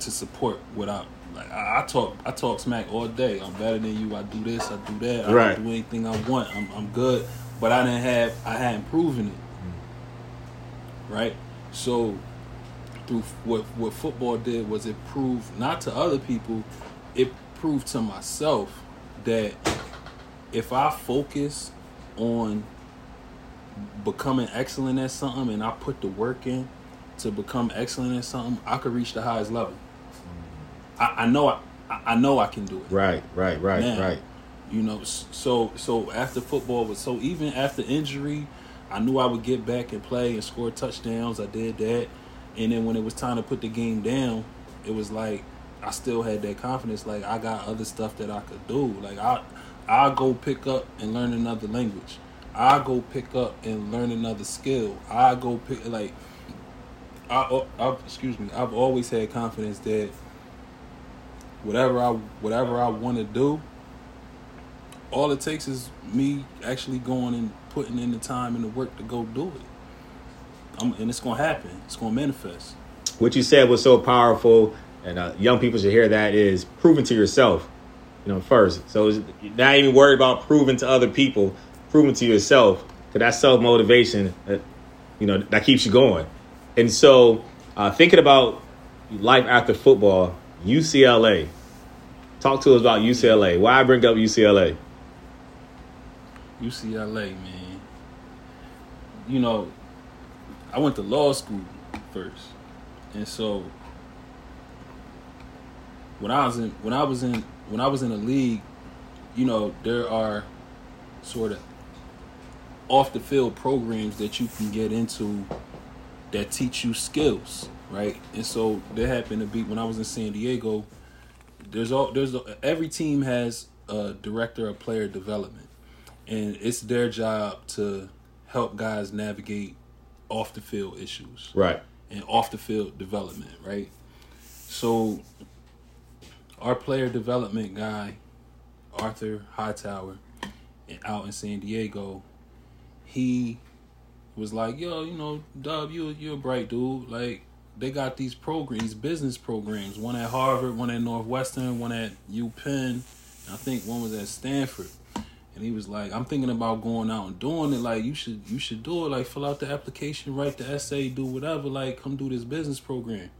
to support what I like I, I, talk I talk smack all day. I'm better than you. I do this. I do that. I right. do anything I want. I'm I'm good. But I didn't have I hadn't proven it. Mm-hmm. Right. So through what what football did was it proved not to other people, it proved to myself that if I focus on becoming excellent at something and I put the work in to become excellent at something, I could reach the highest level. I, I know I, I know I can do it. Right, right, right, now, right. You know, so so after football was so even after injury, I knew I would get back and play and score touchdowns. I did that, and then when it was time to put the game down, it was like I still had that confidence. Like I got other stuff that I could do. Like I I go pick up and learn another language. I go pick up and learn another skill. I go pick like I, I excuse me. I've always had confidence that whatever I whatever I want to do, all it takes is me actually going and putting in the time and the work to go do it. I'm, and it's gonna happen. It's gonna manifest. What you said was so powerful, and uh, young people should hear that is proving to yourself, you know, first. So not even worried about proving to other people, proving to yourself, because that self motivation, you know, that keeps you going. And so, uh, thinking about life after football, UCLA. Talk to us about UCLA. Why I bring up UCLA? UCLA, man. You know, I went to law school first, and so when I was in when I was in when I was in a league, you know, there are sort of off the field programs that you can get into that teach you skills, right? And so there happened to be when I was in San Diego. There's all there's every team has a director of player development, and it's their job to help guys navigate off the field issues. Right. and off the field development, right? So our player development guy, Arthur Hightower, out in San Diego, he was like, "Yo, you know, Dub, you you're a bright dude. Like, they got these programs, these business programs. One at Harvard, one at Northwestern, one at UPenn. I think one was at Stanford." And he was like, "I'm thinking about going out and doing it. Like, you should you should do it. Like, fill out the application, write the essay, do whatever. Like, come do this business program."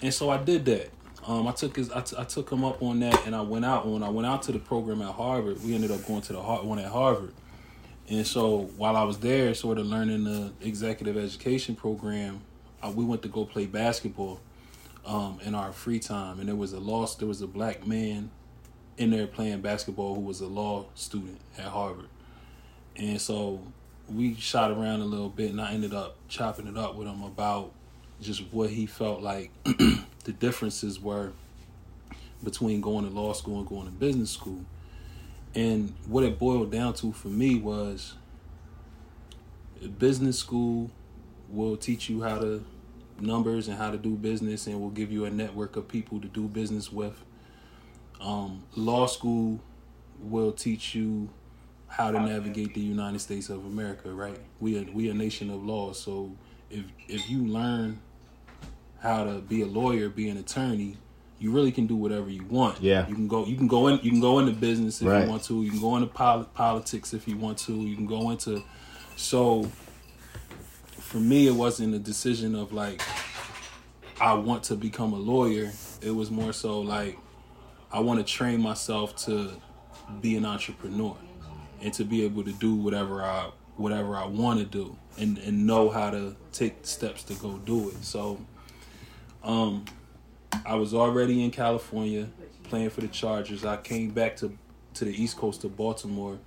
And so I did that. Um, I took his, I, t- I took him up on that, and I went out. When I went out to the program at Harvard, we ended up going to the Har- one at Harvard. And so while I was there, sort of learning the executive education program, uh, we went to go play basketball um, in our free time. And there was a law, there was a black man in there playing basketball who was a law student at Harvard. And so we shot around a little bit, and I ended up chopping it up with him about just what he felt like <clears throat> the differences were between going to law school and going to business school. And what it boiled down to for me was business school will teach you how to numbers and how to do business and will give you a network of people to do business with. Um, law school will teach you how to navigate the United States of America, right? We are we a nation of law, so if if you learn how to be a lawyer, be an attorney, you really can do whatever you want. Yeah. You can go you can go in you can go into business if Right. you want to. You can go into pol- politics if you want to. You can go into so for me it wasn't a decision of like I want to become a lawyer. It was more so like I want to train myself to be an entrepreneur and to be able to do whatever I whatever I want to do and and know how to take steps to go do it. So um I was already in California playing for the Chargers. I came back to to the East Coast to Baltimore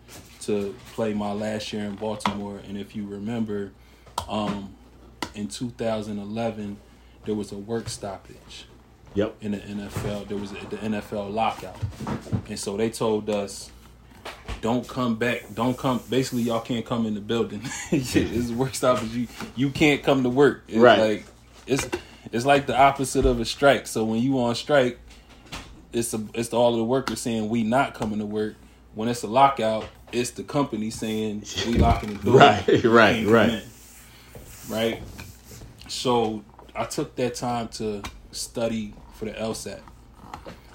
to play my last year in Baltimore and if you remember um in 2011 there was a work stoppage Yep. in the NFL. There was a, the NFL lockout, and so they told us, "Don't come back. Don't come." Basically, y'all can't come in the building. <laughs> it's a work stoppage. You you can't come to work. It's Right. Like it's it's like the opposite of a strike. So when you on strike, it's a, it's all of the workers saying we not coming to work. When it's a lockout, it's the company saying we locking the door. Right, right, right. Right. So I took that time to study for the LSAT.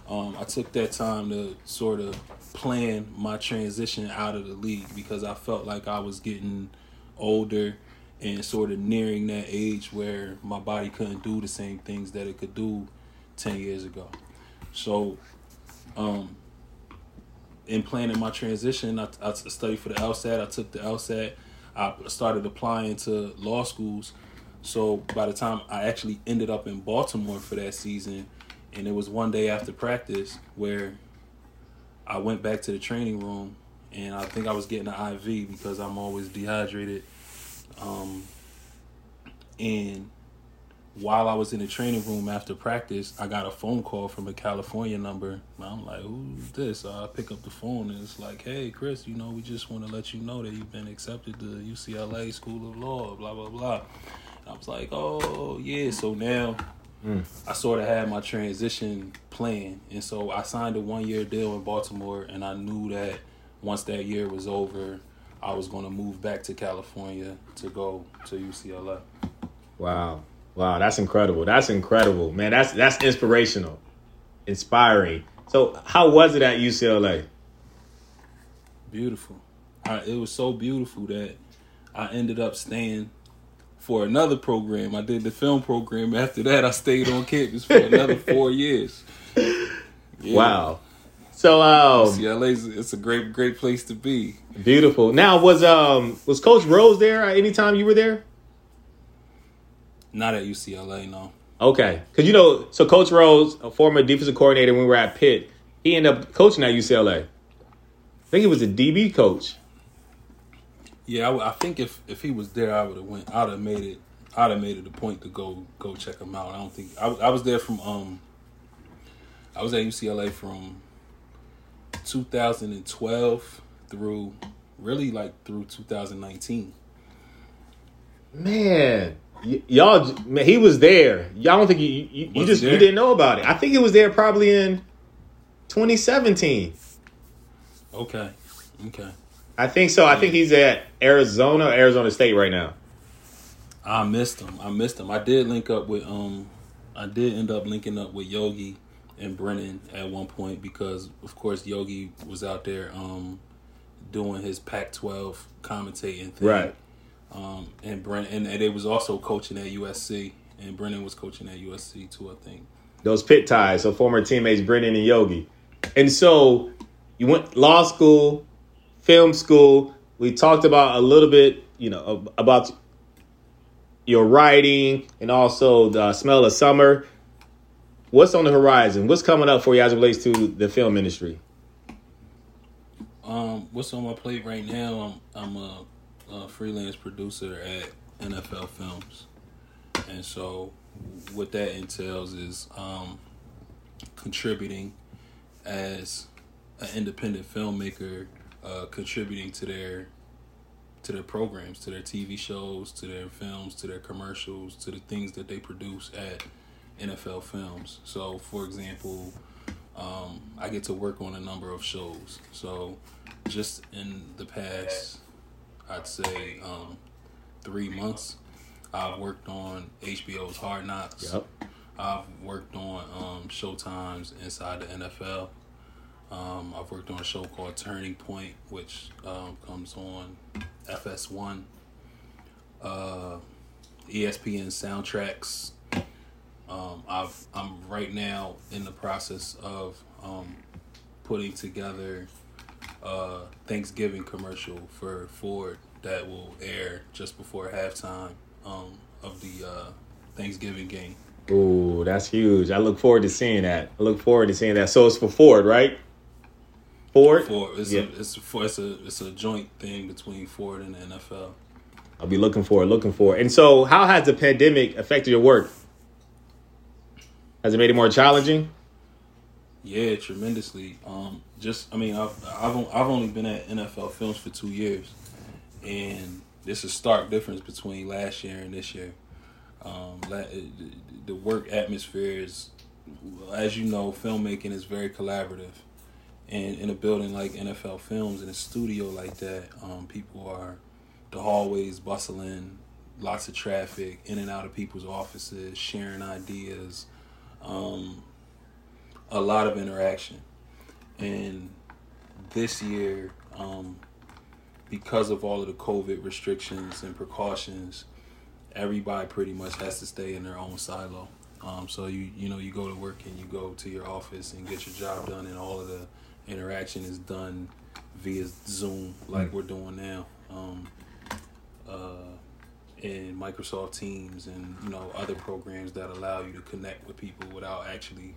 Um, I took that time to sort of plan my transition out of the league because I felt like I was getting older and sort of nearing that age where my body couldn't do the same things that it could do 10 years ago. So, um, in planning my transition, I, I studied for the LSAT. I took the LSAT. I started applying to law schools. So by the time I actually ended up in Baltimore for that season, and it was one day after practice where I went back to the training room, and I think I was getting an IV because I'm always dehydrated. Um, and while I was in the training room after practice, I got a phone call from a California number. I'm like, who's this? So I pick up the phone and it's like, hey, Chris, you know, we just want to let you know that you've been accepted to UCLA School of Law, blah, blah, blah. And I was like, oh, yeah. So now hmm. I sort of had my transition plan. And so I signed a one year deal in Baltimore and I knew that once that year was over, I was going to move back to California to go to UCLA. Wow. Wow, that's incredible. That's incredible. Man, that's that's inspirational. Inspiring. So how was it at UCLA? Beautiful. I, it was so beautiful that I ended up staying for another program. I did the film program. After that, I stayed on campus for another <laughs> four years. Yeah. Wow. So um UCLA's it's a great great place to be. beautiful. Now was um was Coach Rhoads there anytime you were there? Not at UCLA, no. Okay. Cause you know, so Coach Rhoads, a former defensive coordinator when we were at Pitt, he ended up coaching at UCLA. I think he was a DB coach. Yeah, I think if if he was there, I would have went. I'd have made it. I'd have made it a point to go go check him out. I don't think I was there from. um I was at UCLA from 2012 through really like through 2019. Man. Y- y'all, man, he was there. Y'all don't think you you, you just you didn't know about it. I think it was there probably in 2017. Okay. Okay. I think so. I think he's at Arizona, Arizona State right now. I missed him. I missed him. I did link up with um I did end up linking up with Yogi and Brennan at one point because of course Yogi was out there um doing his Pac twelve commentating thing. Right. Um and Brennan and, they was also coaching at USC and Brennan was coaching at USC too, I think. Those Pitt ties. So former teammates Brendan and Yogi. And so you went law school, film school. We talked about a little bit, you know, about your writing and also the smell of summer. What's on the horizon? What's coming up for you as it relates to the film industry? Um, what's on my plate right now? I'm I'm a, freelance producer at NFL Films, and so what that entails is um, contributing as an independent filmmaker, uh, contributing to their to their programs, to their TV shows, to their films, to their commercials, to the things that they produce at NFL Films. So, for example, um, I get to work on a number of shows. So, just in the past, I'd say um, three months, I've worked on HBO's Hard Knocks. Yep. I've worked on um, Showtime's Inside the NFL. Um, I've worked on a show called Turning Point, which um, comes on FS1. Uh, ESPN soundtracks. Um, I've I'm right now in the process of um, putting together a Thanksgiving commercial for Ford that will air just before halftime um, of the uh, Thanksgiving game. Ooh, that's huge. I look forward to seeing that. I look forward to seeing that. So it's for Ford, right? Ford? Ford, it's Yeah. a it's a, it's a it's a joint thing between Ford and the NFL. I'll be looking for it, looking for it. And so, how has the pandemic affected your work? Has it made it more challenging? Yeah, tremendously. Um, just I mean, I've I've I've only been at NFL Films for two years, and there's a stark difference between last year and this year. Um, the work atmosphere is, as you know, filmmaking is very collaborative, and in a building like NFL Films in a studio like that, um, people are the hallways bustling, lots of traffic in and out of people's offices, sharing ideas. Um, a lot of interaction. And this year, um, because of all of the COVID restrictions and precautions, everybody pretty much has to stay in their own silo. Um, so you you know you go to work and you go to your office and get your job done, and all of the interaction is done via Zoom, like we're doing now. Um, uh, and Microsoft Teams and you know other programs that allow you to connect with people without actually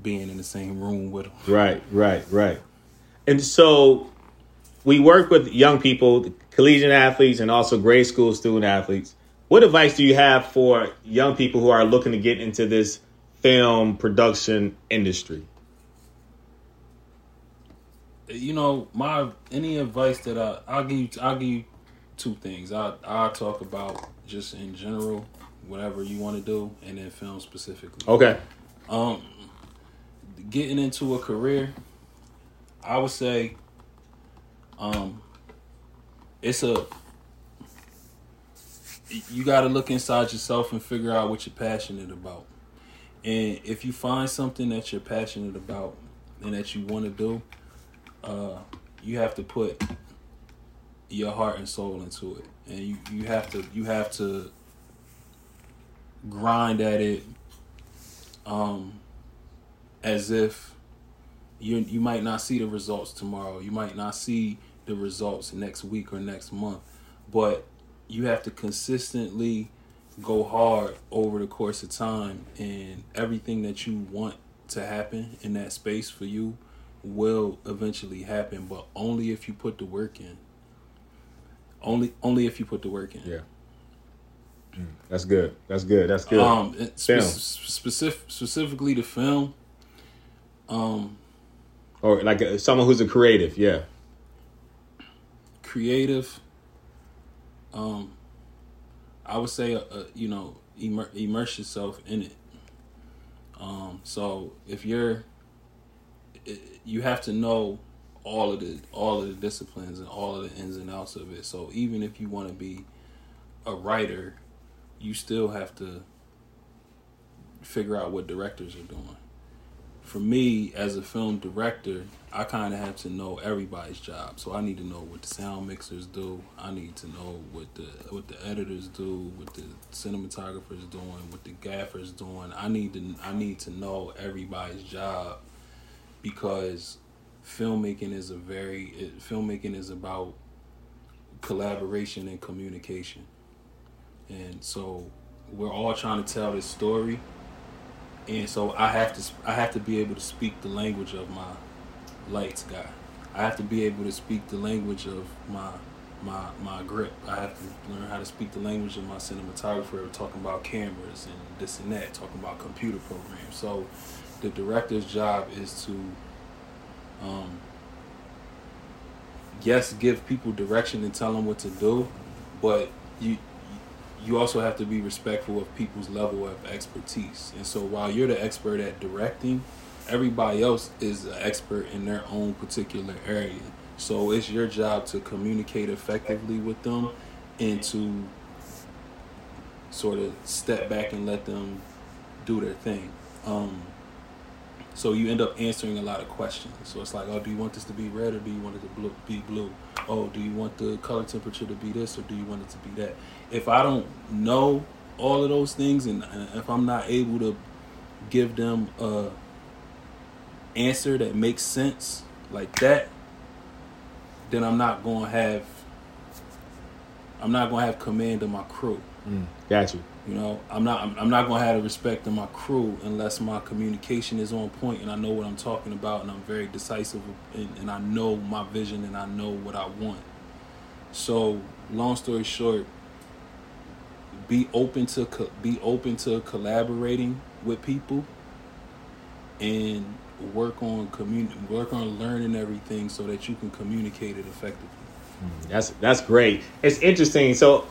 being in the same room with them. Right, right, right. And so, we work with young people, collegiate athletes, and also grade school student athletes. What advice do you have for young people who are looking to get into this film production industry? You know, my any advice that I I'll give you I'll give you two things. I I'll talk about just in general whatever you want to do, and then film specifically. Okay. Um, getting into a career, I would say, um, it's a you got to look inside yourself and figure out what you're passionate about. And if you find something that you're passionate about and that you want to do, uh, you have to put your heart and soul into it, and you you have to you have to grind at it um as if you you might not see the results tomorrow you might not see the results next week or next month but you have to consistently go hard over the course of time and everything that you want to happen in that space for you will eventually happen but only if you put the work in only only if you put the work in Yeah. That's good. That's good. That's good. um, spe- specific, specifically the film. Um, or like uh, someone who's a creative. Yeah. creative. Um, I would say, uh, uh, you know, immer- immerse yourself in it. Um, so if you're, you have to know all of the all of the disciplines and all of the ins and outs of it. So even if you want to be a writer, you still have to figure out what directors are doing. For me, as a film director, I kind of have to know everybody's job. So I need to know what the sound mixers do. I need to know what the what the editors do, what the cinematographers doing, what the gaffers doing. I need to I need to know everybody's job because filmmaking is a very it, filmmaking is about collaboration and communication. And so we're all trying to tell this story and so I have to I have to be able to speak the language of my lights guy. I have to be able to speak the language of my my my grip. I have to learn how to speak the language of my cinematographer, talking about cameras and this and that, talking about computer programs. So the director's job is to um, yes, give people direction and tell them what to do, but you you also have to be respectful of people's level of expertise. And so while you're the expert at directing, everybody else is an expert in their own particular area. So it's your job to communicate effectively with them and to sort of step back and let them do their thing. Um, so you end up answering a lot of questions. So it's like, oh, do you want this to be red or do you want it to be blue? Oh, do you want the color temperature to be this or do you want it to be that? If I don't know all of those things and if I'm not able to give them a answer that makes sense like that, then I'm not to have I'm not to have command of my crew. Mm, got you. You know, I'm not I'm, I'm not gonna have the respect of my crew unless my communication is on point and I know what I'm talking about and I'm very decisive and, and I know my vision and I know what I want. So, long story short, be open to co- be open to collaborating with people and work on commun- work on learning everything so that you can communicate it effectively. Mm, that's that's great. It's interesting. So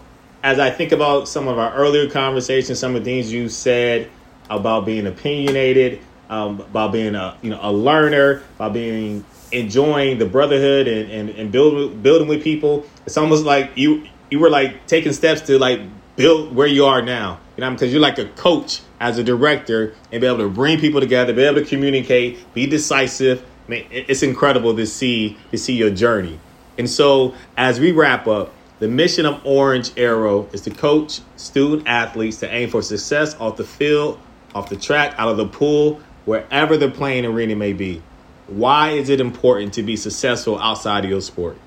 as I think about some of our earlier conversations, some of the things you said about being opinionated, um, about being a you know a learner, about being enjoying the brotherhood and and, and building building with people, it's almost like you you were like taking steps to like build where you are now. You know, because you're like a coach as a director and be able to bring people together, be able to communicate, be decisive. I mean, it's incredible to see to see your journey. And so, as we wrap up, the mission of Orange Arrow is to coach student athletes to aim for success off the field, off the track, out of the pool, wherever the playing arena may be. Why is it important to be successful outside of your sport?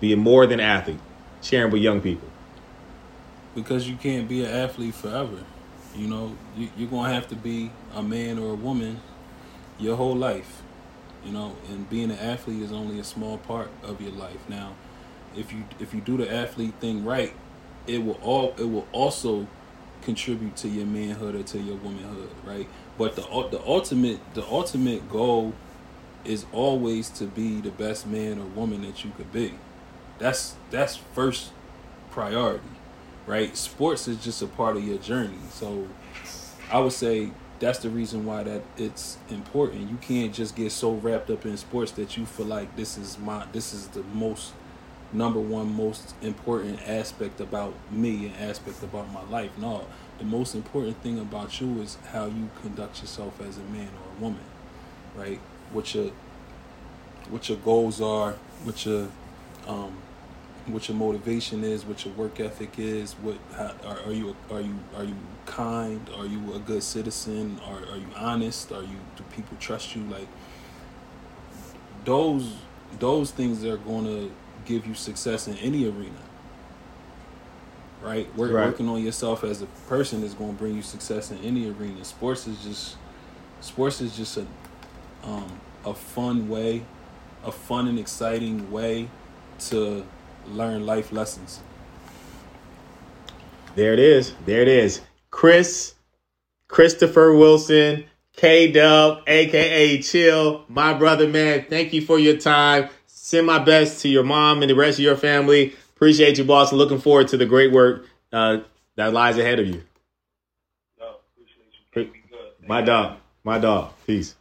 Be more than athlete, sharing with young people. Because you can't be an athlete forever. You know, you, you're going to have to be a man or a woman your whole life. You know, and being an athlete is only a small part of your life. Now, if you if you do the athlete thing right, it will all it will also contribute to your manhood or to your womanhood, right? But the the ultimate the ultimate goal is always to be the best man or woman that you could be. That's that's first priority, right? Sports is just a part of your journey. So I would say that's the reason why that it's important. You can't just get so wrapped up in sports that you feel like this is my this is the most number one most important aspect about me and aspect about my life. No, the most important thing about you is how you conduct yourself as a man or a woman, right? What your what your goals are, what your um, what your motivation is, what your work ethic is, what how, are, are you are you are you kind? Are you a good citizen? Are are you honest? Are you do people trust you? Like those those things are going to give you success in any arena. Right? Work, right? Working on yourself as a person is going to bring you success in any arena. Sports is just sports is just a um, a fun way, a fun and exciting way to learn life lessons. There it is. There it is. Chris, Christopher Wilson, K Dub, aka Chill, my brother, man. Thank you for your time. Send my best to your mom and the rest of your family. Appreciate you, boss. Looking forward to the great work uh, that lies ahead of you. No, my dog. My dog. Peace.